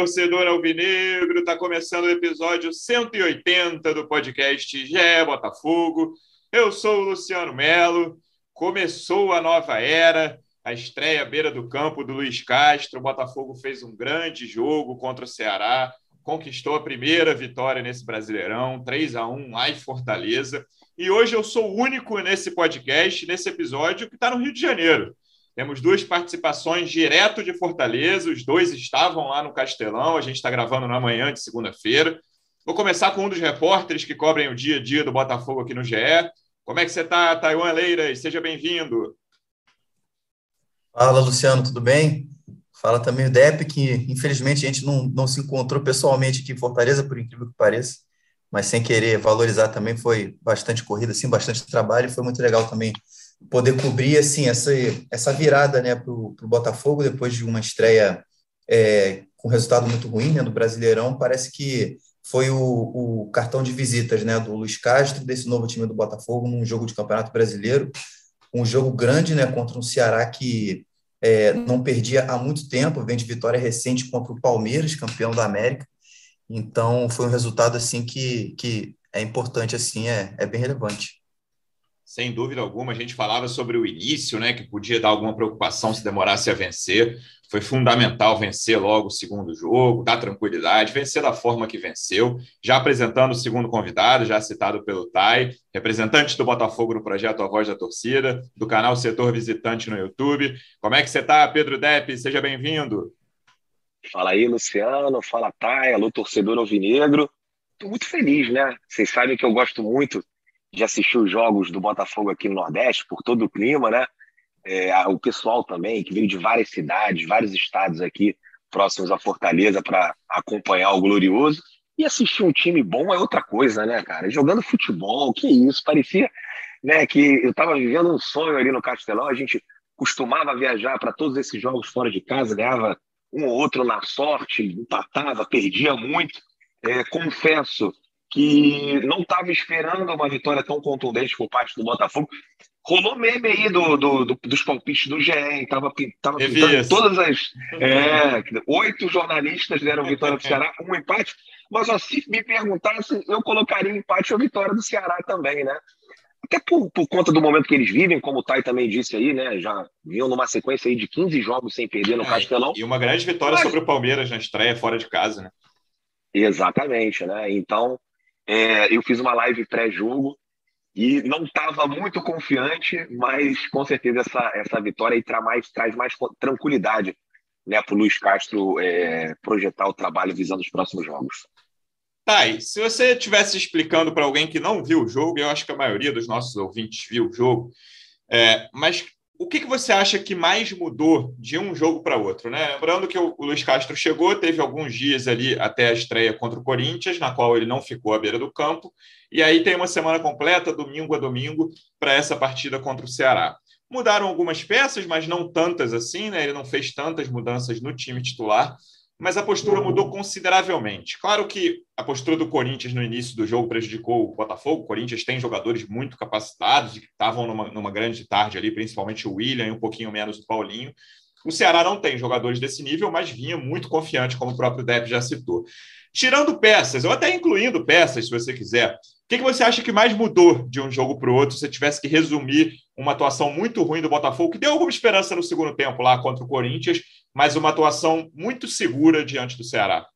torcedor alvinegro, está começando o episódio 180 do podcast Gé Botafogo. Eu sou o Luciano Melo. Começou a nova era, a estreia à beira do campo do Luiz Castro. O Botafogo fez um grande jogo contra o Ceará, conquistou a primeira vitória nesse Brasileirão, 3 a 1 lá em Fortaleza. E hoje eu sou o único nesse podcast, nesse episódio, que está no Rio de Janeiro. Temos duas participações direto de Fortaleza, os dois estavam lá no Castelão, a gente está gravando na manhã de segunda-feira. Vou começar com um dos repórteres que cobrem o dia a dia do Botafogo aqui no GE. Como é que você está, Taiwan Leiras? Seja bem-vindo. Fala, Luciano, tudo bem? Fala também o Dep, que infelizmente a gente não, não se encontrou pessoalmente aqui em Fortaleza, por incrível que pareça, mas sem querer valorizar também, foi bastante corrida, assim, bastante trabalho, foi muito legal também poder cobrir assim essa, essa virada né, para o Botafogo depois de uma estreia é, com resultado muito ruim né, do Brasileirão. Parece que foi o, o, cartão de visitas né, do Luiz Castro, desse novo time do Botafogo, num jogo de Campeonato Brasileiro. Um jogo grande né, contra um Ceará que é, não perdia há muito tempo, vem de vitória recente contra o Palmeiras, campeão da América. Então, foi um resultado assim que, que é importante, assim, é, é bem relevante sem dúvida alguma. A gente falava sobre o início, né, que podia dar alguma preocupação se demorasse a vencer. Foi fundamental vencer logo o segundo jogo, dar tranquilidade, vencer da forma que venceu. Já apresentando o segundo convidado, já citado pelo Tai, representante do Botafogo no projeto A Voz da Torcida, do canal Setor Visitante no YouTube. Como é que você está, Pedro Depp? Seja bem-vindo. Fala aí, Luciano. Fala, Tai, alô, torcedor alvinegro. Estou muito feliz, né? Vocês sabem que eu gosto muito de assistir os jogos do Botafogo aqui no Nordeste, por todo o clima, né? É, o pessoal também, que veio de várias cidades, vários estados aqui próximos à Fortaleza para acompanhar o Glorioso. E assistir um time bom é outra coisa, né, cara? Jogando futebol, que isso, parecia né, que eu estava vivendo um sonho ali no Castelão. A gente costumava viajar para todos esses jogos fora de casa, ganhava um ou outro na sorte, empatava, perdia muito. É, confesso que não estava esperando uma vitória tão contundente por parte do Botafogo. Rolou meme aí do, do, do dos palpites do GE, estava tava pintando todas as. É, oito jornalistas deram vitória do Ceará, um empate. Mas ó, se me perguntasse, eu colocaria empate ou vitória do Ceará também, né? Até por, por conta do momento que eles vivem, como o Tai também disse aí, né? Já vinham numa sequência aí de 15 jogos sem perder no é, Castelão. E uma grande vitória Mas... sobre o Palmeiras na estreia, fora de casa, né? Exatamente, né? Então, é, eu fiz uma live pré-jogo e não estava muito confiante, mas com certeza essa, essa vitória aí traz mais, traz mais tranquilidade né, para o Luiz Castro é, projetar o trabalho visando os próximos jogos. Thay, se você estivesse explicando para alguém que não viu o jogo, eu acho que a maioria dos nossos ouvintes viu o jogo, é, mas o que, que você acha que mais mudou de um jogo para outro? Né? Lembrando que o, o Luiz Castro chegou, teve alguns dias ali até a estreia contra o Corinthians, na qual ele não ficou à beira do campo, e aí tem uma semana completa, domingo a domingo, para essa partida contra o Ceará. Mudaram algumas peças, mas não tantas assim, né? ele não fez tantas mudanças no time titular, mas a postura mudou consideravelmente. Claro que a postura do Corinthians no início do jogo prejudicou o Botafogo. O Corinthians tem jogadores muito capacitados que estavam numa, numa grande tarde ali, principalmente o William e um pouquinho menos o Paulinho. O Ceará não tem jogadores desse nível, mas vinha muito confiante, como o próprio Depp já citou. Tirando peças, ou até incluindo peças, se você quiser, que, que você acha que mais mudou de um jogo para o outro, se você tivesse que resumir uma atuação muito ruim do Botafogo, que deu alguma esperança no segundo tempo lá contra o Corinthians, mas uma atuação muito segura diante do Ceará?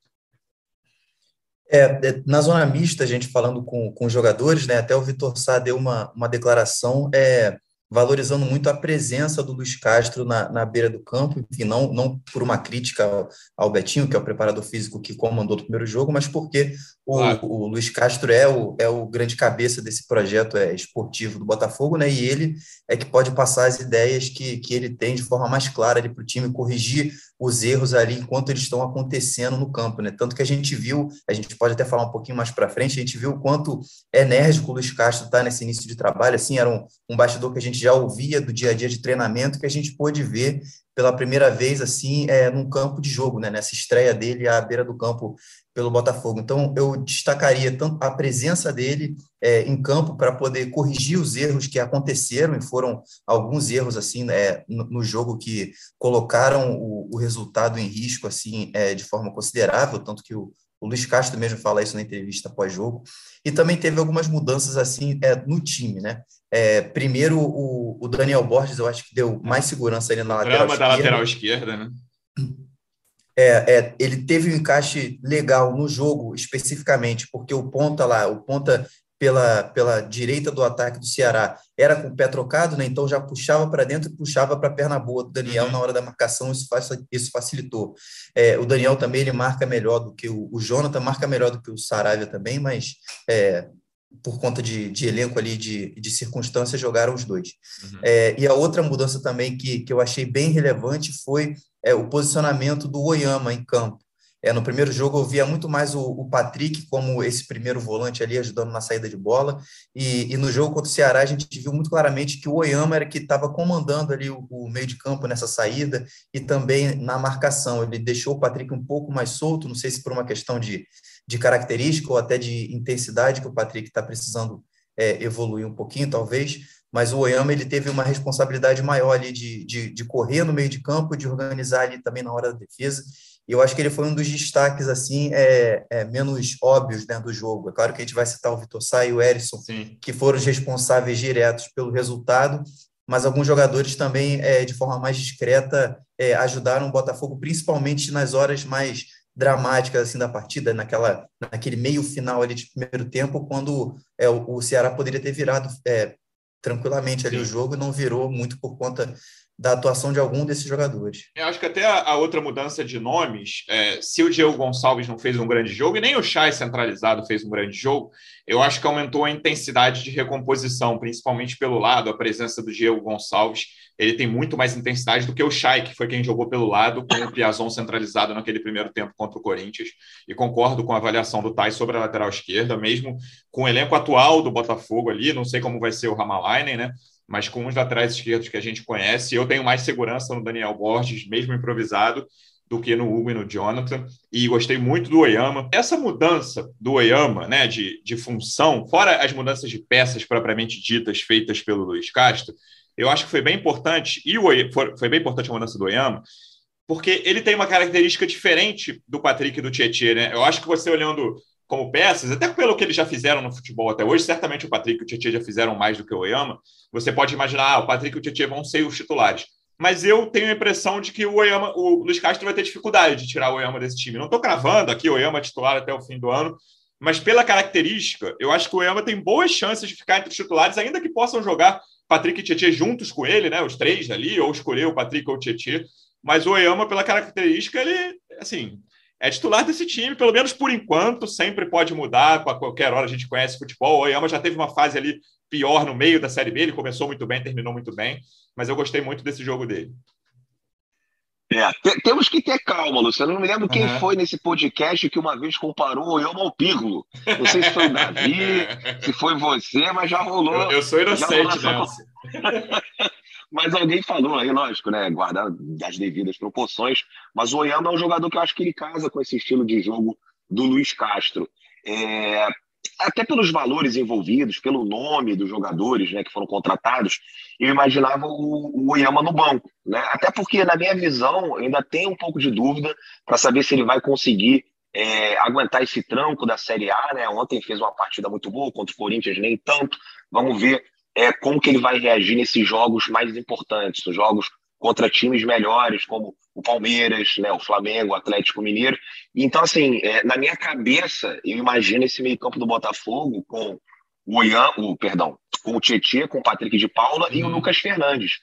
É, é na zona mista, a gente falando com, com os jogadores, né, até o Vitor Sá deu uma, uma declaração é, valorizando muito a presença do Luiz Castro na, na beira do campo, enfim, não, não por uma crítica ao, ao Betinho, que é o preparador físico que comandou o primeiro jogo, mas porque o, o Luiz Castro é o, é o grande cabeça desse projeto é, esportivo do Botafogo, né? E ele é que pode passar as ideias que, que ele tem de forma mais clara para o time, corrigir os erros ali enquanto eles estão acontecendo no campo, né? Tanto que a gente viu, a gente pode até falar um pouquinho mais para frente, a gente viu o quanto enérgico o Luiz Castro está nesse início de trabalho, assim, era um, um bastidor que a gente já ouvia do dia a dia de treinamento, que a gente pôde ver pela primeira vez assim é, num campo de jogo, né? Nessa estreia dele à beira do campo pelo Botafogo. Então, eu destacaria tanto a presença dele é, em campo para poder corrigir os erros que aconteceram, e foram alguns erros assim né, no, no jogo que colocaram o, o, resultado em risco assim é, de forma considerável, tanto que o, o Luiz Castro mesmo fala isso na entrevista pós-jogo. E também teve algumas mudanças assim é, no time, né? É, primeiro, o, o, Daniel Borges, eu acho que deu mais segurança ali na lateral esquerda. da lateral esquerda, né? É, é, ele teve um encaixe legal no jogo, especificamente, porque o ponta lá, o ponta pela, pela direita do ataque do Ceará era com o pé trocado, né? então já puxava para dentro e puxava para a perna boa do Daniel uhum. na hora da marcação, isso, isso facilitou. É, o Daniel também ele marca melhor do que o, o Jonathan, marca melhor do que o Saravia também, mas é, por conta de, de, elenco ali, de, de circunstâncias, jogaram os dois. Uhum. É, e a outra mudança também que, que eu achei bem relevante foi é, o posicionamento do Oyama em campo. É, no primeiro jogo eu via muito mais o, o, Patrick como esse primeiro volante ali ajudando na saída de bola e, e, no jogo contra o Ceará a gente viu muito claramente que o Oyama era que estava comandando ali o, o, meio de campo nessa saída e também na marcação. Ele deixou o Patrick um pouco mais solto, não sei se por uma questão de, de característica ou até de intensidade que o Patrick está precisando é, evoluir um pouquinho, talvez, mas o Oyama ele teve uma responsabilidade maior ali de, de, de correr no meio de campo, de organizar ali também na hora da defesa e eu acho que ele foi um dos destaques assim é, é, menos óbvios né, do jogo. É claro que a gente vai citar o Vitor Sá e o Erisson, Sim. que foram os responsáveis diretos pelo resultado, mas alguns jogadores também, é, de forma mais discreta, é, ajudaram o Botafogo, principalmente nas horas mais dramáticas assim da partida, naquela, naquele meio final ali de primeiro tempo, quando é, o, o Ceará poderia ter virado é, tranquilamente ali Sim. o jogo, não virou muito por conta da atuação de algum desses jogadores. Eu acho que até a, a outra mudança de nomes, é, se o Diego Gonçalves não fez um grande jogo, e nem o Chay centralizado fez um grande jogo, eu acho que aumentou a intensidade de recomposição, principalmente pelo lado, a presença do Diego Gonçalves. Ele tem muito mais intensidade do que o Chay, que foi quem jogou pelo lado, com o Piazon centralizado naquele primeiro tempo contra o Corinthians. E concordo com a avaliação do Thay sobre a lateral esquerda, mesmo com o elenco atual do Botafogo ali, não sei como vai ser o Ramalainen, né? Mas com os laterais esquerdos que a gente conhece, eu tenho mais segurança no Daniel Borges, mesmo improvisado, do que no Hugo e no Jonathan, e gostei muito do Oyama. Essa mudança do Oyama, né, de, de função, fora as mudanças de peças propriamente ditas feitas pelo Luiz Castro, eu acho que foi bem importante, e o, foi bem importante a mudança do Oyama, porque ele tem uma característica diferente do Patrick e do Tietchan, né? Eu acho que você olhando como peças, até pelo que eles já fizeram no futebol até hoje, certamente o Patrick e o Tietchan já fizeram mais do que o Oyama, você pode imaginar, ah, o Patrick e o Tietchan vão ser os titulares. Mas eu tenho a impressão de que o Oyama, o Luiz Castro vai ter dificuldade de tirar o Oyama desse time. Não estou cravando aqui o Oyama titular até o fim do ano, mas pela característica, eu acho que o Oyama tem boas chances de ficar entre os titulares, ainda que possam jogar Patrick e Tietchan juntos com ele, né, os três ali, ou escolher o Patrick ou o Tietchan. Mas o Oyama, pela característica, ele, assim, é titular desse time, pelo menos por enquanto, sempre pode mudar, a qualquer hora a gente conhece futebol. O Oyama já teve uma fase ali pior no meio da Série B, ele começou muito bem, terminou muito bem, mas eu gostei muito desse jogo dele. É, temos que ter calma, Luciano. Eu não me lembro quem uhum. foi nesse podcast que uma vez comparou o Oyama ao Pirlo. Não sei se foi o Davi, se foi você, mas já rolou. Eu, eu sou inocente, né? Mas alguém falou aí, lógico, né? Guardar as devidas proporções. Mas o Oyama é um jogador que eu acho que ele casa com esse estilo de jogo do Luiz Castro. É, até pelos valores envolvidos, pelo nome dos jogadores né, que foram contratados, eu imaginava o, o Oyama no banco. Né? Até porque, na minha visão, ainda tem um pouco de dúvida para saber se ele vai conseguir é, aguentar esse tranco da Série A. Né? Ontem fez uma partida muito boa contra o Corinthians, nem tanto. Vamos ver é, como que ele vai reagir nesses jogos mais importantes, os jogos contra times melhores, como o Palmeiras, né, o Flamengo, o Atlético Mineiro. Então, assim, é, na minha cabeça, eu imagino esse meio-campo do Botafogo com o Ian, o, perdão, com o Tietchan, com o Patrick de Paula e o uhum. Lucas Fernandes.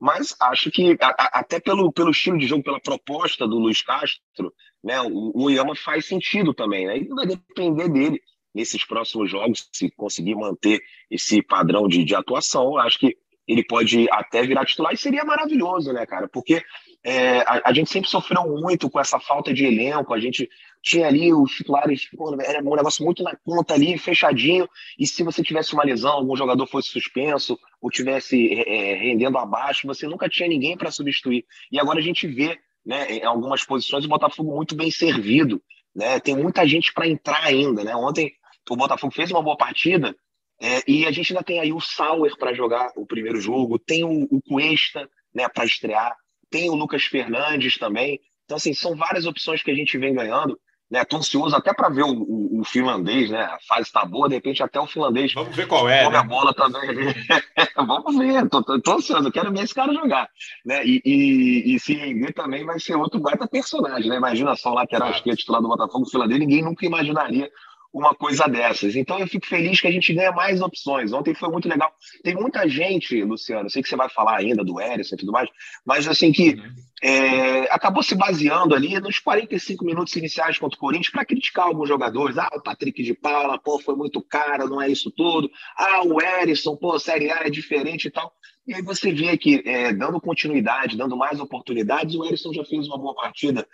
Mas acho que, a, a, até pelo, pelo estilo de jogo, pela proposta do Luiz Castro, né, o, o Iama faz sentido também, né? E vai depender dele nesses próximos jogos, se conseguir manter esse padrão de, de atuação, acho que ele pode até virar titular e seria maravilhoso, né, cara? Porque é, a, a, gente sempre sofreu muito com essa falta de elenco, a gente tinha ali os titulares, pô, era um negócio muito na conta ali, fechadinho, e se você tivesse uma lesão, algum jogador fosse suspenso ou tivesse é, é rendendo abaixo, você nunca tinha ninguém para substituir. E agora a gente vê, né, em algumas posições, o Botafogo muito bem servido né? Tem muita gente para entrar ainda, né? Ontem o Botafogo fez uma boa partida é, e a gente ainda tem aí o Sauer para jogar o primeiro jogo, tem o, o Cuesta, né, para estrear, tem o Lucas Fernandes também. Então, assim, são várias opções que a gente vem ganhando. Né? Tô ansioso até para ver o, o, o, finlandês, né? A fase está boa, de repente até o finlandês. Vamos ver qual é. Né? a bola também. Vamos ver, tô, tô, tô, ansioso, quero ver esse cara jogar. Né? E, e, e, se render também vai ser outro baita personagem, né? Imagina só o lateral esquerdo titular do Botafogo, o finlandês, ninguém nunca imaginaria uma coisa dessas. Então eu fico feliz que a gente ganha mais opções. Ontem foi muito legal. Tem muita gente, Luciano, sei que você vai falar ainda do Erisson e tudo mais, mas assim que uhum. é, acabou se baseando ali nos 45 minutos iniciais contra o Corinthians para criticar alguns jogadores. Ah, o Patrick de Paula, pô, foi muito caro, não é isso tudo. Ah, o Erisson, pô, Série A é diferente e tal. E aí você vê que, é, dando continuidade, dando mais oportunidades, o Erisson já fez uma boa partida.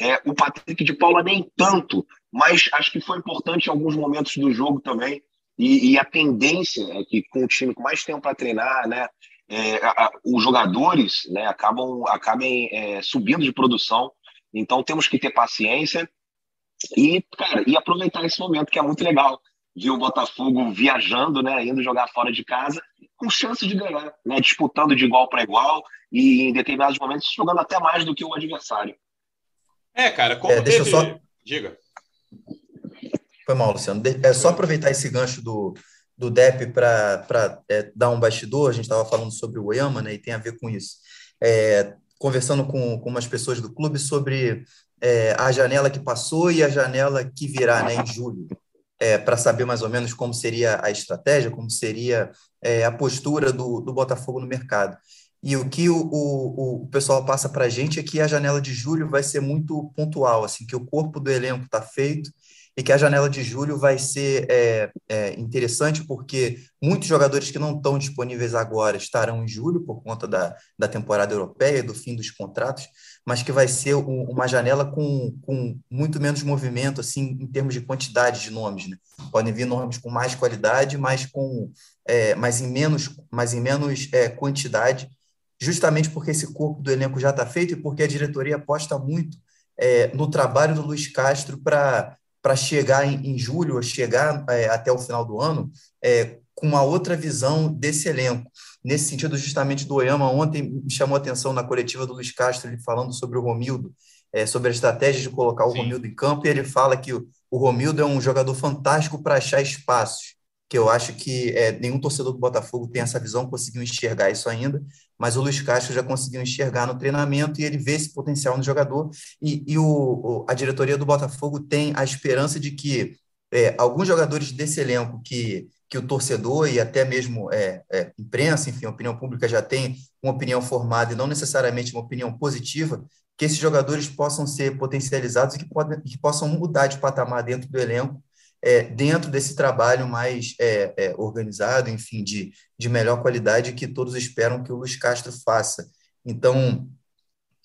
É, o Patrick de Paula nem tanto, mas acho que foi importante em alguns momentos do jogo também. E, e a tendência é que com o time com mais tempo para treinar, né, é, a, a, os jogadores né, acabam acabem é, subindo de produção. Então temos que ter paciência e, cara, e aproveitar esse momento que é muito legal. Ver o Botafogo viajando, né, indo jogar fora de casa, com chance de ganhar, né, disputando de igual para igual e em determinados momentos jogando até mais do que o adversário. É, cara, como é, deixa teve... só... Diga. Foi mal, Luciano. É só aproveitar esse gancho do, do DEP para é, dar um bastidor. A gente estava falando sobre o Oyama, né, e tem a ver com isso. É, conversando com, com umas pessoas do clube sobre é, a janela que passou e a janela que virá né, em julho, é, para saber mais ou menos como seria a estratégia, como seria é, a postura do, do Botafogo no mercado. E o que o, o, o pessoal passa para a gente é que a janela de julho vai ser muito pontual, assim, que o corpo do elenco está feito e que a janela de julho vai ser é, é, interessante porque muitos jogadores que não estão disponíveis agora estarão em julho por conta da, da temporada europeia, do fim dos contratos, mas que vai ser um, uma janela com, com muito menos movimento assim em termos de quantidade de nomes. Né? Podem vir nomes com mais qualidade, mas, com, é, mas em menos, mas em menos é, quantidade, justamente porque esse corpo do elenco já está feito e porque a diretoria aposta muito é, no trabalho do Luiz Castro para chegar em, em, julho, chegar é, até o final do ano, é, com uma outra visão desse elenco. Nesse sentido, justamente do Oyama, ontem me chamou a atenção na coletiva do Luiz Castro, ele falando sobre o Romildo, é, sobre a estratégia de colocar o Sim. Romildo em campo, e ele fala que o, o Romildo é um jogador fantástico para achar espaços, que eu acho que é, nenhum torcedor do Botafogo tem essa visão, conseguiu enxergar isso ainda, mas o Luiz Castro já conseguiu enxergar no treinamento e ele vê esse potencial no jogador. E, e o, a diretoria do Botafogo tem a esperança de que é, alguns jogadores desse elenco que, que o torcedor e até mesmo é, é, imprensa, enfim, opinião pública já tem uma opinião formada e não necessariamente uma opinião positiva, que esses jogadores possam ser potencializados e que, que possam mudar de patamar dentro do elenco é, dentro desse trabalho mais é, é, organizado, enfim, de, de melhor qualidade que todos esperam que o Luiz Castro faça. Então,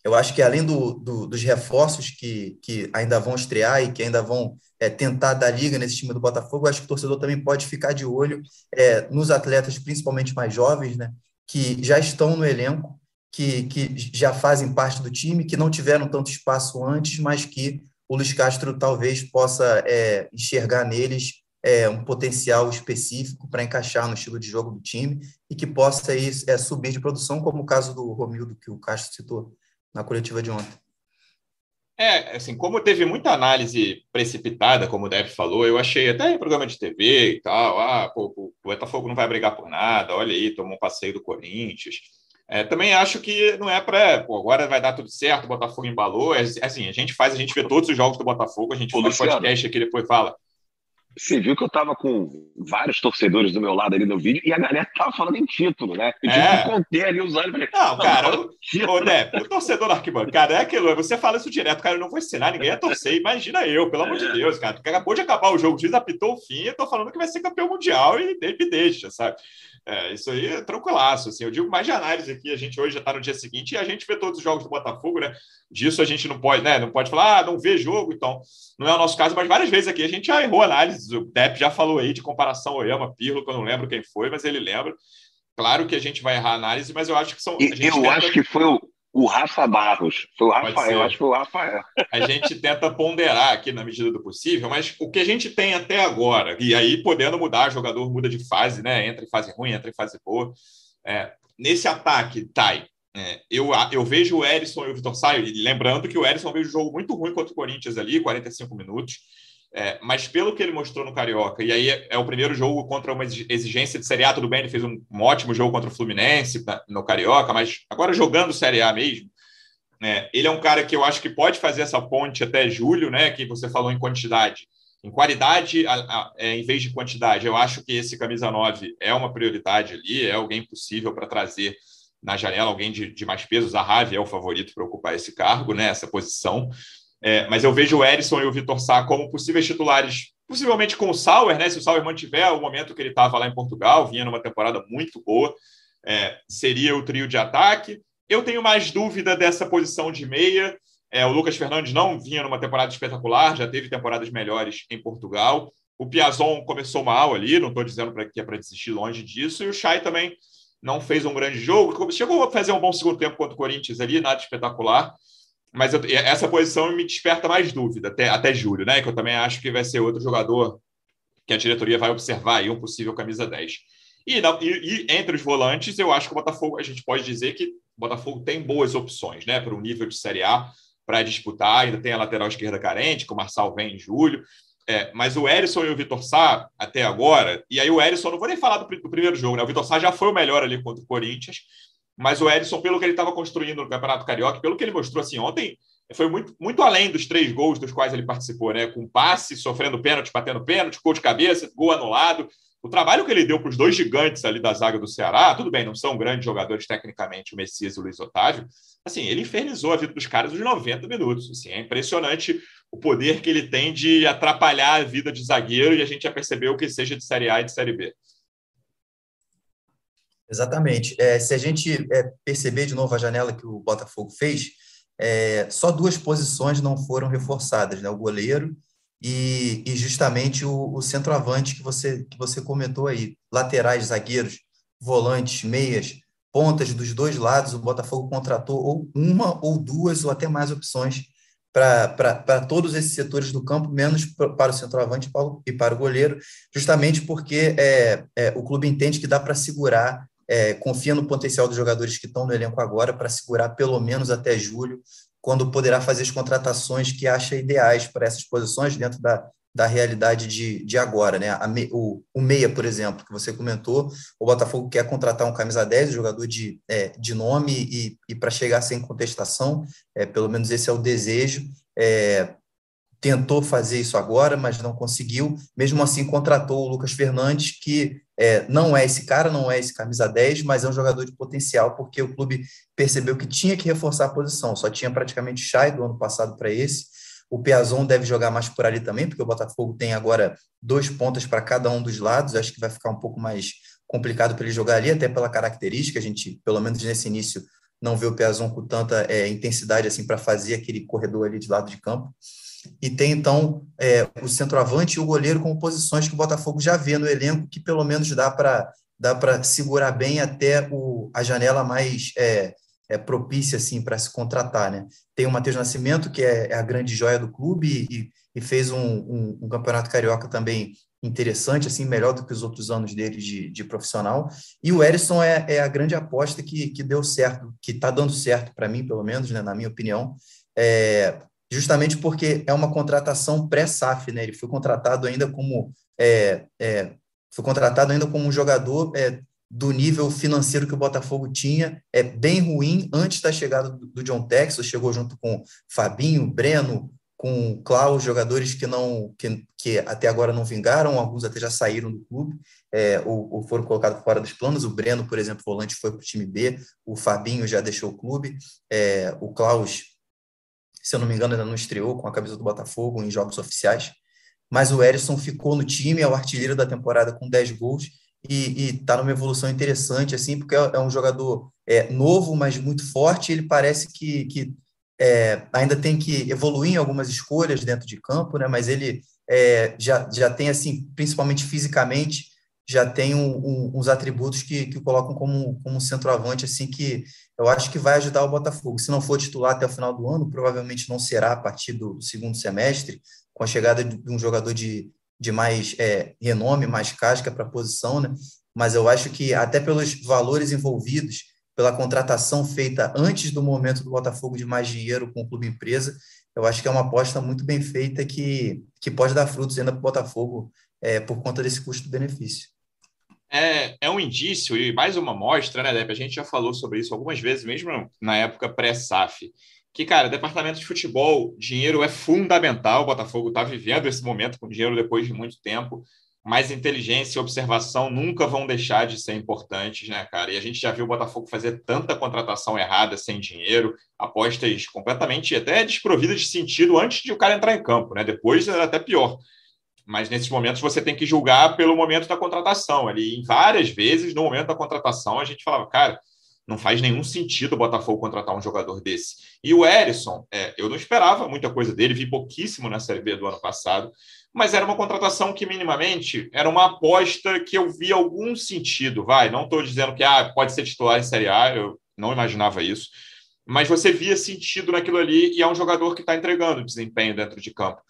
eu acho que além do, do, dos reforços que, que ainda vão estrear e que ainda vão é, tentar dar liga nesse time do Botafogo, acho que o torcedor também pode ficar de olho é, nos atletas, principalmente mais jovens, né, que já estão no elenco, que, que já fazem parte do time, que não tiveram tanto espaço antes, mas que o Luiz Castro talvez possa é, enxergar neles é, um potencial específico para encaixar no estilo de jogo do time e que possa aí, é, subir de produção, como o caso do Romildo, que o Castro citou na coletiva de ontem. É, assim, como teve muita análise precipitada, como o Dev falou, eu achei até em programa de TV e tal, ah, pô, o Botafogo não vai brigar por nada, olha aí, tomou um passeio do Corinthians. É, também acho que não é para. Agora vai dar tudo certo, o Botafogo embalou. É, assim, a gente faz, a gente vê todos os jogos do Botafogo, a gente Ô, faz Luciano, podcast aqui depois fala. Você viu que eu tava com vários torcedores do meu lado ali no vídeo e a galera tava falando em título, né? Eu tive é. que conter ali os olhos. Não, cara, o, o, né, o torcedor da arquibancada é aquilo, você fala isso direto, cara, eu não vou ensinar ninguém a torcer, imagina eu, pelo amor de é. Deus, cara, acabou de acabar o jogo, o juiz apitou o fim, eu tô falando que vai ser campeão mundial e me deixa, sabe? É, isso aí é tranquilaço. Assim, eu digo mais de análise aqui. A gente hoje já está no dia seguinte e a gente vê todos os jogos do Botafogo, né? Disso a gente não pode, né? Não pode falar, ah, não vê jogo, então. Não é o nosso caso, mas várias vezes aqui a gente já errou análise. O Depp já falou aí de comparação Oyama, Pirlo, que eu não lembro quem foi, mas ele lembra. Claro que a gente vai errar análise, mas eu acho que são. eu acho que foi o. O Rafa Barros. Foi o Rafael, acho que foi o Rafael. A gente tenta ponderar aqui na medida do possível, mas o que a gente tem até agora, e aí podendo mudar, jogador muda de fase, né? Entra em fase ruim, entra em fase boa. É, nesse ataque, Thay, é, eu, eu vejo o Erisson e o Vitor Saio, lembrando que o Erisson veio um jogo muito ruim contra o Corinthians ali, 45 minutos. É, mas pelo que ele mostrou no Carioca, e aí é, é, o primeiro jogo contra uma exigência de Série A, tudo bem, ele fez um, um ótimo jogo contra o Fluminense no Carioca, mas agora jogando Série A mesmo, né, ele é um cara que eu acho que pode fazer essa ponte até julho, né, que você falou em quantidade. Em qualidade, a, a, é, em vez de quantidade, eu acho que esse camisa 9 é uma prioridade ali, é alguém possível para trazer na janela alguém de, de mais peso. Zahavi é o favorito para ocupar esse cargo, né, essa posição. É, mas eu vejo o Erisson e o Vitor Sá como possíveis titulares, possivelmente com o Sauer, né? Se o Sauer mantiver o momento que ele estava lá em Portugal, vinha numa temporada muito boa, é, seria o trio de ataque. Eu tenho mais dúvida dessa posição de meia. É, o Lucas Fernandes não vinha numa temporada espetacular, já teve temporadas melhores em Portugal. O Piazon começou mal ali, não estou dizendo que é para desistir longe disso. E o Chay também não fez um grande jogo. Chegou a fazer um bom segundo tempo contra o Corinthians ali, nada espetacular mas eu, essa posição me desperta mais dúvida até, até julho, né? Que eu também acho que vai ser outro jogador que a diretoria vai observar aí, um possível camisa 10. E, e, e, entre os volantes, eu acho que o Botafogo, a gente pode dizer que o Botafogo tem boas opções, né? Para o nível de Série A para disputar. Ainda tem a lateral esquerda carente, que o Marçal vem em julho. É, mas o Erisson e o Vitor Sá, até agora, e aí o Erisson, não vou nem falar do, do primeiro jogo, né? O Vitor Sá já foi o melhor ali contra o Corinthians, mas o Edson, pelo que ele estava construindo no Campeonato Carioca, pelo que ele mostrou assim ontem, foi muito, muito além dos três gols dos quais ele participou, né? Com passe, sofrendo pênalti, batendo pênalti, gol de cabeça, gol anulado. O trabalho que ele deu para os dois gigantes ali da zaga do Ceará, tudo bem, não são grandes jogadores tecnicamente, o Messias e o Luiz Otávio, assim, ele infernizou a vida dos caras os 90 minutos. Assim, é impressionante o poder que ele tem de atrapalhar a vida de zagueiro e a gente já percebeu que seja de Série A e de Série B. Exatamente. É, se a gente é, perceber de novo a janela que o Botafogo fez, é, só duas posições não foram reforçadas, né? o goleiro e, e justamente o, o, centroavante que você, que você comentou aí. Laterais, zagueiros, volantes, meias, pontas dos dois lados, o Botafogo contratou ou uma ou duas ou até mais opções para todos esses setores do campo, menos para o centroavante e para o goleiro, justamente porque é, é, o clube entende que dá para segurar é, confia no potencial dos jogadores que estão no elenco agora para segurar pelo menos até julho, quando poderá fazer as contratações que acha ideais para essas posições dentro da, da realidade de, de agora. Né? Me, o, o Meia, por exemplo, que você comentou, o Botafogo quer contratar um camisa 10, um jogador de, é, de nome e, e para chegar sem contestação, é, pelo menos esse é o desejo. É, tentou fazer isso agora, mas não conseguiu. Mesmo assim, contratou o Lucas Fernandes, que é, não é esse cara, não é esse camisa 10, mas é um jogador de potencial, porque o clube percebeu que tinha que reforçar a posição. Só tinha praticamente Chay do ano passado para esse. O Piazon deve jogar mais por ali também, porque o Botafogo tem agora dois pontas para cada um dos lados. Acho que vai ficar um pouco mais complicado para ele jogar ali, até pela característica. A gente, pelo menos nesse início, não vê o Piazon com tanta é, intensidade assim para fazer aquele corredor ali de lado de campo e tem então é, o centroavante e o goleiro como posições que o Botafogo já vê no elenco, que pelo menos dá para dá para segurar bem até o, a janela mais é, é propícia assim para se contratar, né? Tem o Matheus Nascimento que é, é, a grande joia do clube e, e fez um, um, um, campeonato carioca também interessante, assim melhor do que os outros anos dele de, de profissional. E o Erisson é, é a grande aposta que, que deu certo, que está dando certo para mim, pelo menos, né, na minha opinião. É, justamente porque é uma contratação pré-SAF, né? Ele foi contratado ainda como é, é, foi contratado ainda como um jogador é, do nível financeiro que o Botafogo tinha, é bem ruim antes da chegada do, do John Texas, chegou junto com Fabinho, Breno, com Klaus, jogadores que não que, que até agora não vingaram, alguns até já saíram do clube, é, ou, ou, foram colocados fora dos planos. O Breno, por exemplo, volante, foi para o time B, o Fabinho já deixou o clube, é, o Klaus se eu não me engano, ainda não estreou com a camisa do Botafogo em jogos oficiais. Mas o Erisson ficou no time, é o artilheiro da temporada com 10 gols e está numa evolução interessante, assim, porque é, é um jogador é, novo, mas muito forte. Ele parece que, que é, ainda tem que evoluir em algumas escolhas dentro de campo, né? Mas ele é, já, já tem, assim, principalmente fisicamente, já tem um, um, uns atributos que, que o colocam como, como centroavante, assim, que eu acho que vai ajudar o Botafogo. Se não for titular até o final do ano, provavelmente não será a partir do segundo semestre, com a chegada de um jogador de, de mais é, renome, mais casca para a posição, né? Mas eu acho que até pelos valores envolvidos, pela contratação feita antes do momento do Botafogo de mais dinheiro com o clube empresa, eu acho que é uma aposta muito bem feita que, que pode dar frutos ainda para o Botafogo é, por conta desse custo-benefício. É, é um indício e mais uma mostra, né, Depp? A gente já falou sobre isso algumas vezes, mesmo na época pré-SAF, que, cara, departamento de futebol, dinheiro é fundamental. O Botafogo está vivendo esse momento com dinheiro depois de muito tempo, mas inteligência e observação nunca vão deixar de ser importantes, né, cara? E a gente já viu o Botafogo fazer tanta contratação errada sem dinheiro, apostas completamente até desprovidas de sentido antes de o cara entrar em campo, né? Depois era até pior mas nesses momentos você tem que julgar pelo momento da contratação. Ali, em várias vezes, no momento da contratação, a gente falava, cara, não faz nenhum sentido o Botafogo contratar um jogador desse. E o Erisson, é, eu não esperava muita coisa dele, vi pouquíssimo na Série B do ano passado, mas era uma contratação que minimamente era uma aposta que eu vi algum sentido. Vai, não estou dizendo que ah, pode ser titular em Série A, eu não imaginava isso, mas você via sentido naquilo ali e é um jogador que está entregando desempenho dentro de campo.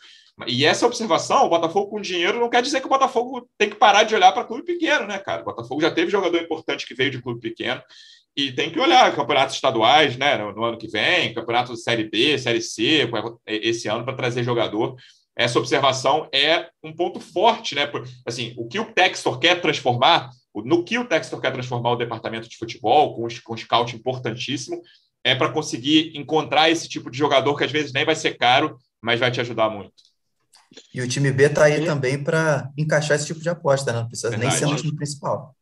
E essa observação, o Botafogo com dinheiro não quer dizer que o Botafogo tem que parar de olhar para clube pequeno, né, cara? O Botafogo já teve jogador importante que veio de clube pequeno e tem que olhar campeonatos estaduais, né, no, no ano que vem, campeonato de Série B, Série C, esse ano para trazer jogador. Essa observação é um ponto forte, né? Assim, o que o Textor quer transformar, no que o Textor quer transformar o departamento de futebol, com, com um scout importantíssimo, é para conseguir encontrar esse tipo de jogador que às vezes nem vai ser caro, mas vai te ajudar muito. E o time B está aí também para encaixar esse tipo de aposta, né? Não precisa Verdade, nem ser no time principal.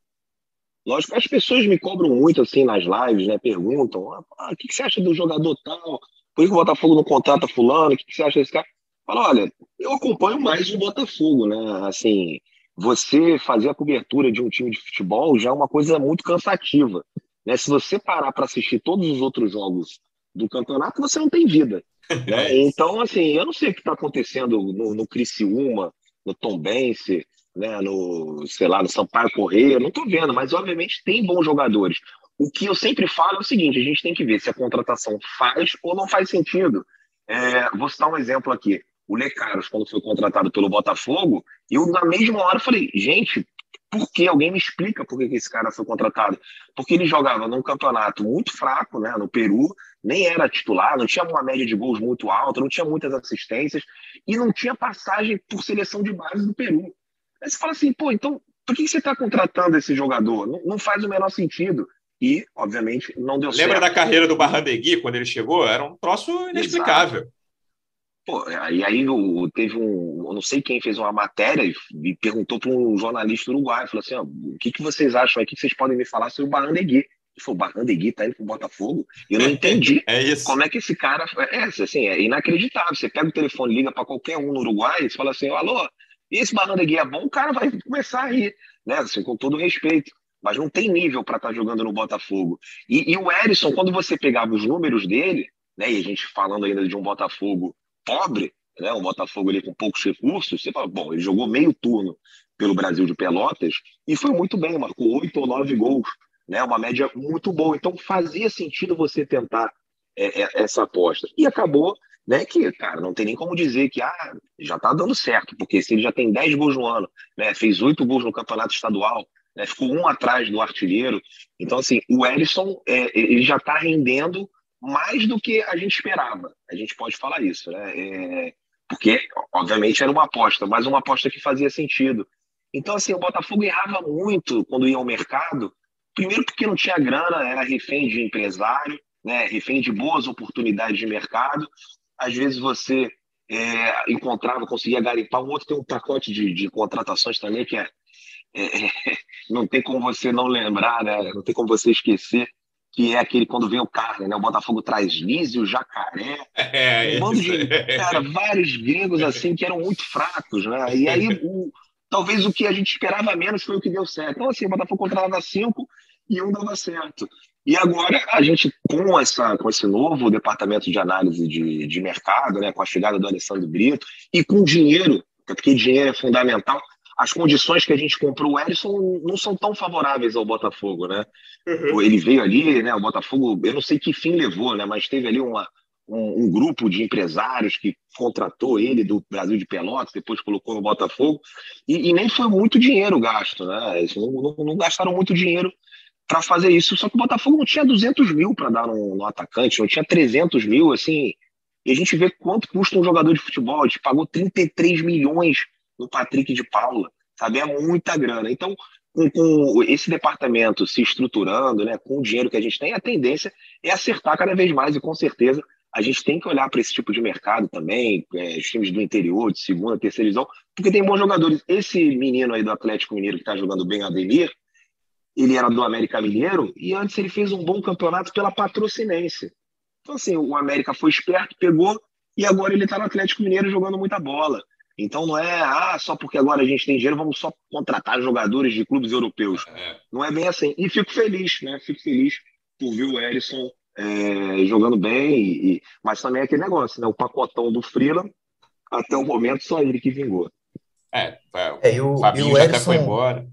Lógico, as pessoas me cobram muito assim nas lives, né? Perguntam: ah, o que, você acha do jogador tal? Por que o Botafogo não contrata fulano? O que, você acha desse cara? Falo, olha, eu acompanho mais o Botafogo, né? Assim, você fazer a cobertura de um time de futebol já é uma coisa muito cansativa. Né? Se você parar para assistir todos os outros jogos do campeonato, você não tem vida. Né? Então, assim, eu não sei o que está acontecendo no, no Criciúma, no Tombense, né, no, sei lá, no Sampaio Correia, não estou vendo, mas obviamente tem bons jogadores. O que eu sempre falo é o seguinte: a gente tem que ver se a contratação faz ou não faz sentido. É, vou citar um exemplo aqui. O Lecaros, quando foi contratado pelo Botafogo, eu na mesma hora falei, gente, por que? Alguém me explica por que esse cara foi contratado. Porque ele jogava num campeonato muito fraco, né, no Peru, nem era titular, não tinha uma média de gols muito alta, não tinha muitas assistências e não tinha passagem por seleção de base do Peru. Aí você fala assim, pô, então por que você está contratando esse jogador? Não, não, faz o menor sentido. E, obviamente, não deu Lembra certo. Lembra da carreira do Barrandegui, quando ele chegou? Era um troço inexplicável. Exato. Pô, e aí teve um, eu não sei quem fez uma matéria e perguntou para um jornalista uruguaio, falou assim, ó, o que, que vocês acham aí, o que vocês podem me falar sobre o Barrandegui? Ele falou, Barrandegui tá indo pro Botafogo? E eu não entendi é isso. como é que esse cara, é, assim, é inacreditável, você pega o telefone, liga para qualquer um no Uruguai e fala assim, alô, e esse Barrandegui é bom, o cara vai começar a rir, né, assim, com todo respeito mas não tem nível para estar tá jogando no Botafogo. E, e, o Erisson, quando você pegava os números dele, né, e a gente falando ainda de um Botafogo pobre, né, um Botafogo ali com poucos recursos, você fala, bom, ele jogou meio turno pelo Brasil de Pelotas e foi muito bem, marcou oito ou nove gols, né, uma média muito boa. Então fazia sentido você tentar é, é, essa aposta. E acabou né, que, cara, não tem nem como dizer que ah, já está dando certo, porque se ele já tem 10 gols no ano, né, fez oito gols no campeonato estadual, né, ficou um atrás do artilheiro. Então, assim, o Ellison, é, ele já está rendendo mais do que a gente esperava. A gente pode falar isso, né? É, porque, obviamente, era uma aposta, mas uma aposta que fazia sentido. Então, assim, o Botafogo errava muito quando ia ao mercado. Primeiro, porque não tinha grana, era refém de empresário, né? refém de boas oportunidades de mercado. Às vezes você é, encontrava, conseguia garimpar. Um outro tem um pacote de, de contratações também que é, é não tem como você não lembrar, né? não tem como você esquecer que é aquele quando vem o carne, né? O Botafogo traz Lísio, Jacaré, é, um monte de, cara, vários gregos assim que eram muito fracos, né? E aí o, talvez o que a gente esperava menos foi o que deu certo. Então assim, o Botafogo contratava cinco e um dava certo. E agora a gente com essa com esse novo departamento de análise de, de mercado, né? Com a chegada do Alessandro Brito e com dinheiro, porque dinheiro é fundamental. As condições que a gente comprou o Erisson não são tão favoráveis ao Botafogo, né? Uhum. Ele veio ali, né? O Botafogo, eu não sei que fim levou, né? Mas teve ali uma, um, um, grupo de empresários que contratou ele do Brasil de Pelotas, depois colocou no Botafogo, e, e nem foi muito dinheiro gasto, né? Eles não, não, não gastaram muito dinheiro para fazer isso. Só que o Botafogo não tinha 200 mil para dar no, no, atacante, não tinha 300 mil, assim. E a gente vê quanto custa um jogador de futebol. A gente pagou 33 milhões no Patrick de Paula, sabe? É muita grana. Então, com, com, esse departamento se estruturando, né, com o dinheiro que a gente tem, a tendência é acertar cada vez mais e com certeza a gente tem que olhar para esse tipo de mercado também, é, os times do interior, de segunda, terceira divisão, porque tem bons jogadores. Esse menino aí do Atlético Mineiro que está jogando bem, Ademir, ele era do América Mineiro e antes ele fez um bom campeonato pela Patrocinense. Então, assim, o América foi esperto, pegou e agora ele está no Atlético Mineiro jogando muita bola. Então não é, ah, só porque agora a gente tem dinheiro, vamos só contratar jogadores de clubes europeus. É. Não é bem assim. E fico feliz, né? Fico feliz por ver o Erisson é, jogando bem, e, mas também é aquele negócio, né? O pacotão do Freeland, até o momento, só ele que vingou. É, é, é e o, Fabinho e o Edson, foi embora.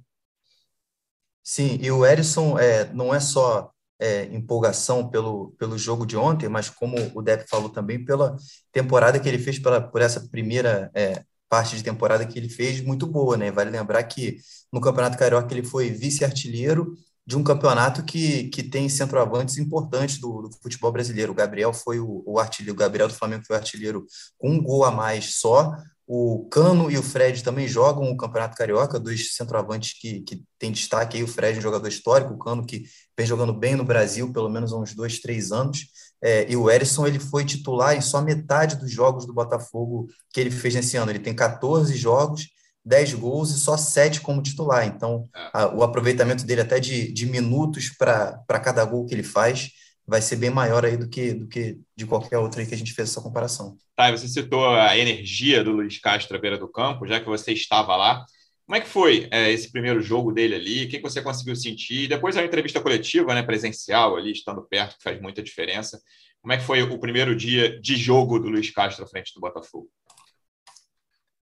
Sim, e o Erisson é, não é só é, empolgação pelo, pelo jogo de ontem, mas como o Depp falou também, pela temporada que ele fez, pela, por essa primeira é, parte de temporada que ele fez, muito boa, né? Vale lembrar que no Campeonato Carioca ele foi vice-artilheiro de um campeonato que, que tem centroavantes importantes do, do futebol brasileiro. O Gabriel foi o, o, artilheiro, o Gabriel do Flamengo foi o artilheiro com um gol a mais só. O Cano e o Fred também jogam o Campeonato Carioca, dois centroavantes que, que têm destaque aí. O Fred, um jogador histórico, o Cano, que vem jogando bem no Brasil, pelo menos há uns dois, três anos. É, e o Erisson ele foi titular em só metade dos jogos do Botafogo que ele fez nesse ano. Ele tem 14 jogos 10 gols e só 7 como titular. Então, a, o aproveitamento dele até de, de minutos para cada gol que ele faz vai ser bem maior aí do que, do que de qualquer outro aí que a gente fez essa comparação. Tá, você citou a energia do Luiz Castro à beira do campo, já que você estava lá. Como é que foi é, esse primeiro jogo dele ali? O que você conseguiu sentir? Depois a entrevista coletiva, né, presencial ali, estando perto, que faz muita diferença. Como é que foi o primeiro dia de jogo do Luiz Castro à frente do Botafogo?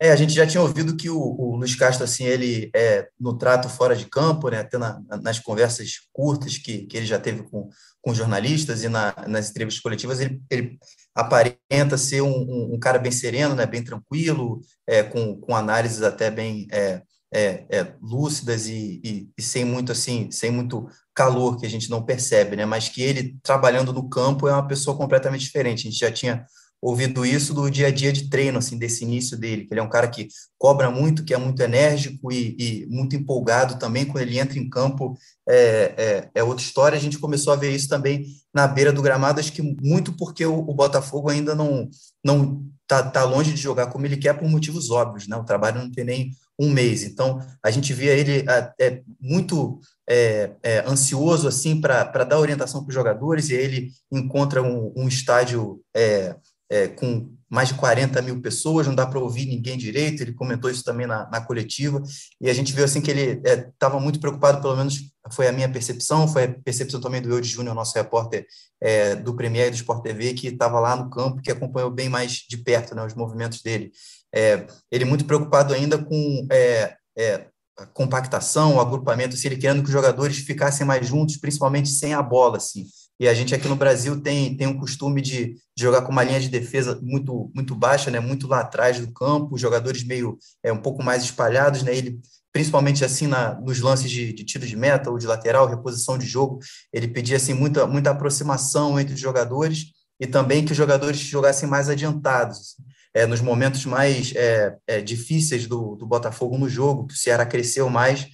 É, a gente já tinha ouvido que o, o Luiz Castro, assim, ele é, no trato fora de campo, né, até na, nas conversas curtas que, que ele já teve com, com jornalistas e na, nas entrevistas coletivas, ele, ele aparenta ser um, um, um, cara bem sereno, né, bem tranquilo, é, com, com análises até bem é, é, é lúcidas e, e, e, sem muito assim, sem muito calor que a gente não percebe, né, mas que ele trabalhando no campo é uma pessoa completamente diferente. A gente já tinha ouvido isso do dia a dia de treino, assim, desse início dele, que ele é um cara que cobra muito, que é muito enérgico e, e muito empolgado também, quando ele entra em campo, é, é, é, outra história, a gente começou a ver isso também na beira do gramado, acho que muito porque o, o Botafogo ainda não não tá, tá longe de jogar como ele quer por motivos óbvios, né, o trabalho não tem nem um mês, então a gente via ele é, muito é, é, ansioso assim para dar orientação para os jogadores e ele encontra um, um estádio é, é, com mais de 40 mil pessoas, não dá para ouvir ninguém direito, ele comentou isso também na, na coletiva, e a gente viu assim que ele estava é, muito preocupado, pelo menos foi a minha percepção, foi a percepção também do Eudes Júnior, nosso repórter é, do Premier e do Sport TV, que estava lá no campo, que acompanhou bem mais de perto né, os movimentos dele. É, ele muito preocupado ainda com é, é, a compactação, o agrupamento, se assim, ele querendo que os jogadores ficassem mais juntos, principalmente sem a bola, assim. E a gente aqui no Brasil tem, tem um costume de, de, jogar com uma linha de defesa muito muito baixa, né, muito lá atrás do campo, jogadores meio é, um pouco mais espalhados, né, ele principalmente assim na, nos lances de, de tiro de meta ou de lateral, reposição de jogo, ele pedia assim muita muita aproximação entre os jogadores e também que os jogadores jogassem mais adiantados. É, nos momentos mais é, é, difíceis do, do Botafogo no jogo, que o Ceará cresceu mais,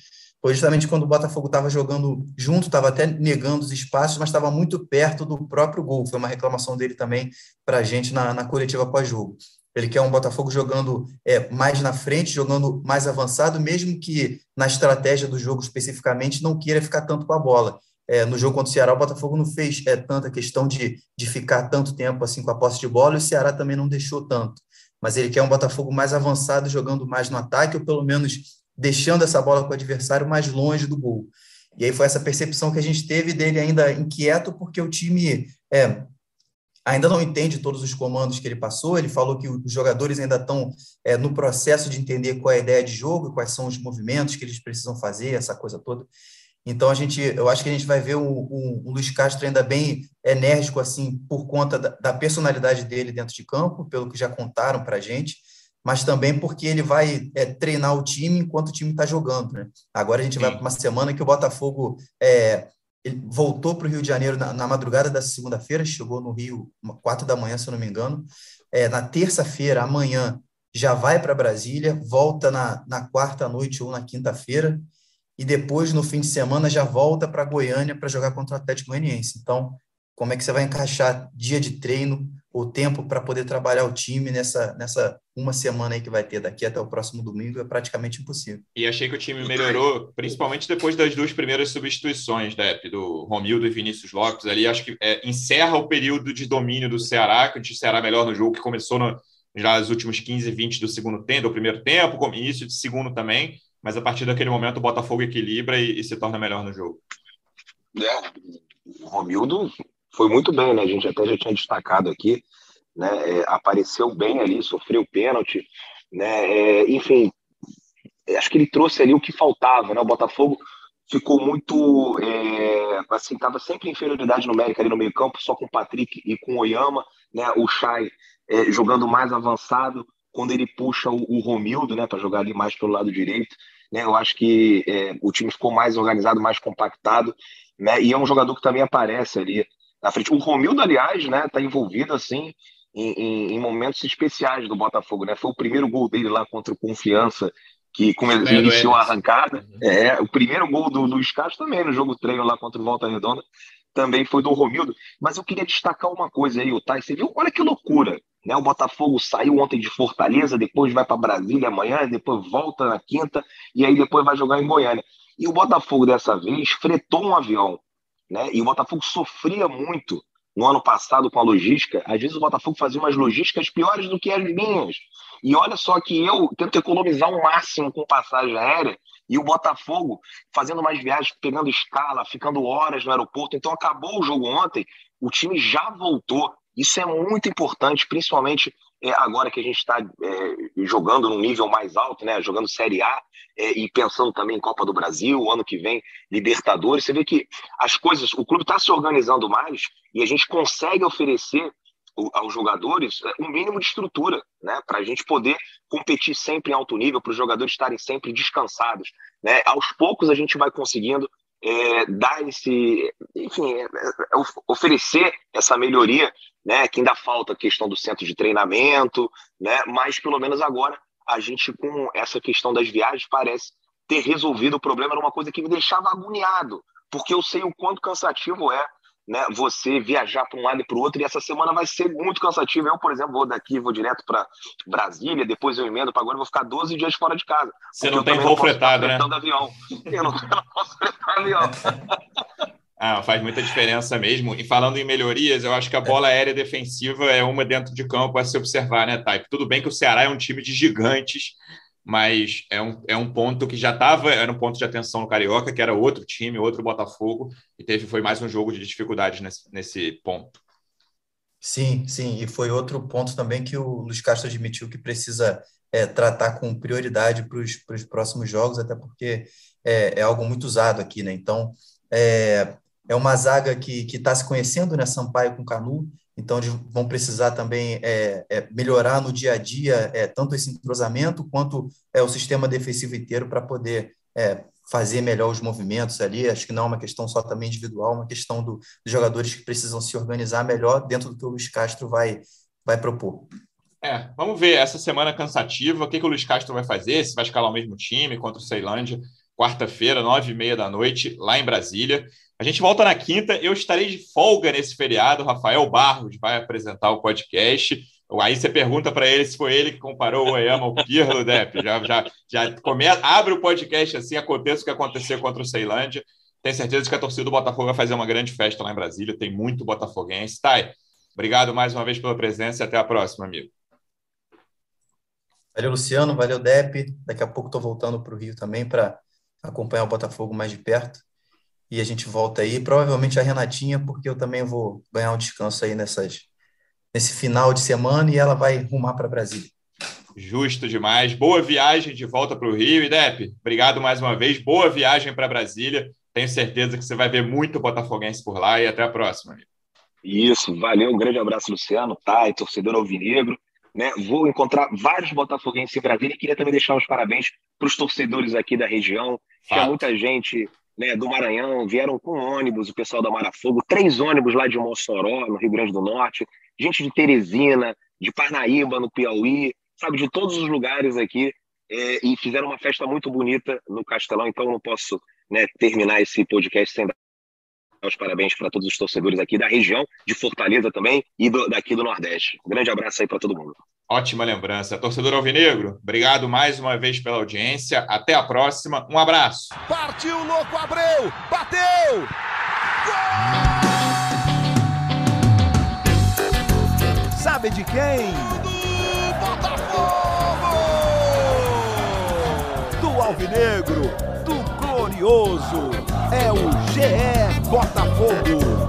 foi justamente quando o Botafogo estava jogando junto, estava até negando os espaços, mas estava muito perto do próprio gol. Foi uma reclamação dele também para a gente na, na coletiva pós-jogo. Ele quer um Botafogo jogando é, mais na frente, jogando mais avançado, mesmo que na estratégia do jogo especificamente não queira ficar tanto com a bola. É, no jogo contra o Ceará, o Botafogo não fez é, tanta questão de, de ficar tanto tempo assim com a posse de bola, e o Ceará também não deixou tanto. Mas ele quer um Botafogo mais avançado, jogando mais no ataque, ou pelo menos deixando essa bola com o adversário mais longe do gol. E aí foi essa percepção que a gente teve dele ainda inquieto, porque o time é, ainda não entende todos os comandos que ele passou. Ele falou que os jogadores ainda estão é, no processo de entender qual é a ideia de jogo, quais são os movimentos que eles precisam fazer, essa coisa toda. Então a gente, eu acho que a gente vai ver um, um, um Luiz Castro ainda bem enérgico assim por conta da, da, personalidade dele dentro de campo, pelo que já contaram para a gente, mas também porque ele vai é, treinar o time enquanto o time está jogando. Né? Agora a gente Sim. vai para uma semana que o Botafogo é, voltou para o Rio de Janeiro na, na madrugada da segunda-feira, chegou no Rio quatro da manhã, se eu não me engano. É, na terça-feira, amanhã, já vai para Brasília, volta na, na quarta noite ou na quinta-feira e depois, no fim de semana, já volta para Goiânia para jogar contra o Atlético Goianiense. Então, como é que você vai encaixar dia de treino, o tempo para poder trabalhar o time nessa, nessa uma semana aí que vai ter daqui até o próximo domingo? É praticamente impossível. E achei que o time melhorou, principalmente depois das duas primeiras substituições, né, do Romildo e Vinícius Lopes ali. Acho que é, encerra o período de domínio do Ceará, que o Ceará melhor no jogo, que começou no, já nos últimos 15, 20 do segundo tempo, do primeiro tempo, início de segundo também mas a partir daquele momento o Botafogo equilibra e, e se torna melhor no jogo. É, o Romildo foi muito bem, né? A gente até já tinha destacado aqui, né? É, apareceu bem ali, sofreu pênalti, né? É, enfim, acho que ele trouxe ali o que faltava, né? O Botafogo ficou muito, é, assim, estava sempre em inferioridade numérica ali no meio campo, só com o Patrick e com o Oyama, né? O Chay é, jogando mais avançado, quando ele puxa o, o Romildo, né, para jogar ali mais pelo lado direito, né, eu acho que é, o time ficou mais organizado, mais compactado, né, e é um jogador que também aparece ali na frente. O Romildo, aliás, né, tá envolvido assim em, em, em momentos especiais do Botafogo, né, foi o primeiro gol dele lá contra o Confiança que iniciou a arrancada. Uhum. É, o primeiro gol do Luiz Castro também no jogo treino lá contra o Volta Redonda também foi do Romildo. Mas eu queria destacar uma coisa aí, o Thay, você viu? Olha que loucura. Né? O Botafogo saiu ontem de Fortaleza, depois vai para Brasília amanhã, depois volta na quinta e aí depois vai jogar em Goiânia. E o Botafogo dessa vez fretou um avião, né? E o Botafogo sofria muito no ano passado com a logística. Às vezes o Botafogo fazia umas logísticas piores do que as minhas. E olha só que eu tento economizar o máximo com passagem aérea e o Botafogo fazendo mais viagens, pegando escala, ficando horas no aeroporto. Então acabou o jogo ontem, o time já voltou. Isso é muito importante, principalmente é, agora que a gente está é, jogando num nível mais alto, né? Jogando Série A é, e pensando também em Copa do Brasil, ano que vem Libertadores. Você vê que as coisas, o clube está se organizando mais e a gente consegue oferecer aos jogadores é, um mínimo de estrutura, né, para a gente poder competir sempre em alto nível, para os jogadores estarem sempre descansados, né. Aos poucos a gente vai conseguindo é, dar esse, enfim, é, é, oferecer essa melhoria, né, que ainda falta a questão do centro de treinamento, né, mas pelo menos agora a gente com essa questão das viagens parece ter resolvido o problema, era uma coisa que me deixava agoniado, porque eu sei o quanto cansativo é né, você viajar para um lado e para o outro, e essa semana vai ser muito cansativa. Eu, por exemplo, vou daqui, vou direto para Brasília, depois eu emendo para agora, vou ficar 12 dias fora de casa. Você não tem voo fretado, né? Avião. Eu, não, eu não posso fretar avião. Ah, faz muita diferença mesmo. E falando em melhorias, eu acho que a bola aérea defensiva é uma dentro de campo a se observar, né, Type? Tudo bem que o Ceará é um time de gigantes, mas é um, é um ponto que já estava, era um ponto de atenção no Carioca, que era outro time, outro Botafogo, e teve foi mais um jogo de dificuldades nesse, nesse ponto. Sim, sim, e foi outro ponto também que o Luiz Castro admitiu que precisa é, tratar com prioridade para os próximos jogos, até porque é, é, algo muito usado aqui, né? Então, é, é uma zaga que está se conhecendo, né? Sampaio com Canu, então, eles vão precisar também é, é, melhorar no dia a dia é, tanto esse entrosamento quanto é, o sistema defensivo inteiro para poder é, fazer melhor os movimentos ali. Acho que não é uma questão só também individual, uma questão do, dos jogadores que precisam se organizar melhor dentro do que o Luiz Castro vai, vai propor. É, vamos ver essa semana cansativa, o que, que o Luiz Castro vai fazer, se vai escalar o mesmo time contra o Ceilândia, quarta-feira, nove e meia da noite, lá em Brasília. A gente volta na quinta. Eu estarei de folga nesse feriado. Rafael Barros vai apresentar o podcast. Aí você pergunta para ele se foi ele que comparou o Oyama ao Pirlo, Depp. Já, já, já começa, abre o podcast assim, aconteça o que aconteceu contra o Ceilândia. Tenho certeza que a torcida do Botafogo vai fazer uma grande festa lá em Brasília. Tem muito botafoguense. Thay, obrigado mais uma vez pela presença e até a próxima, amigo. Valeu, Luciano. Valeu, Depp. Daqui a pouco estou voltando para o Rio também para acompanhar o Botafogo mais de perto e a gente volta aí. Provavelmente a Renatinha, porque eu também vou ganhar um descanso aí nessas, nesse final de semana e ela vai rumar para Brasília. Justo demais. Boa viagem de volta para o Rio. E Depp, obrigado mais uma vez. Boa viagem para Brasília. Tenho certeza que você vai ver muito botafoguense por lá e até a próxima. Amigo. Isso, valeu. Um grande abraço, Luciano, Thay, torcedor alvinegro. Né? Vou encontrar vários botafoguenses em Brasília e queria também deixar os parabéns para os torcedores aqui da região. Tinha muita gente né, do Maranhão, vieram com ônibus, o pessoal da Marafogo, três ônibus lá de Mossoró, no Rio Grande do Norte, gente de Teresina, de Parnaíba, no Piauí, sabe, de todos os lugares aqui, é, e fizeram uma festa muito bonita no Castelão, então eu não posso né, terminar esse podcast sem dar os parabéns para todos os torcedores aqui da região, de Fortaleza também, e do, daqui do Nordeste. Um grande abraço aí para todo mundo. Ótima lembrança. Torcedor Alvinegro, obrigado mais uma vez pela audiência. Até a próxima. Um abraço. Partiu, louco, Abreu! Bateu! Gol! Sabe de quem? Do Botafogo! Do Alvinegro, do Glorioso é o GE Botafogo.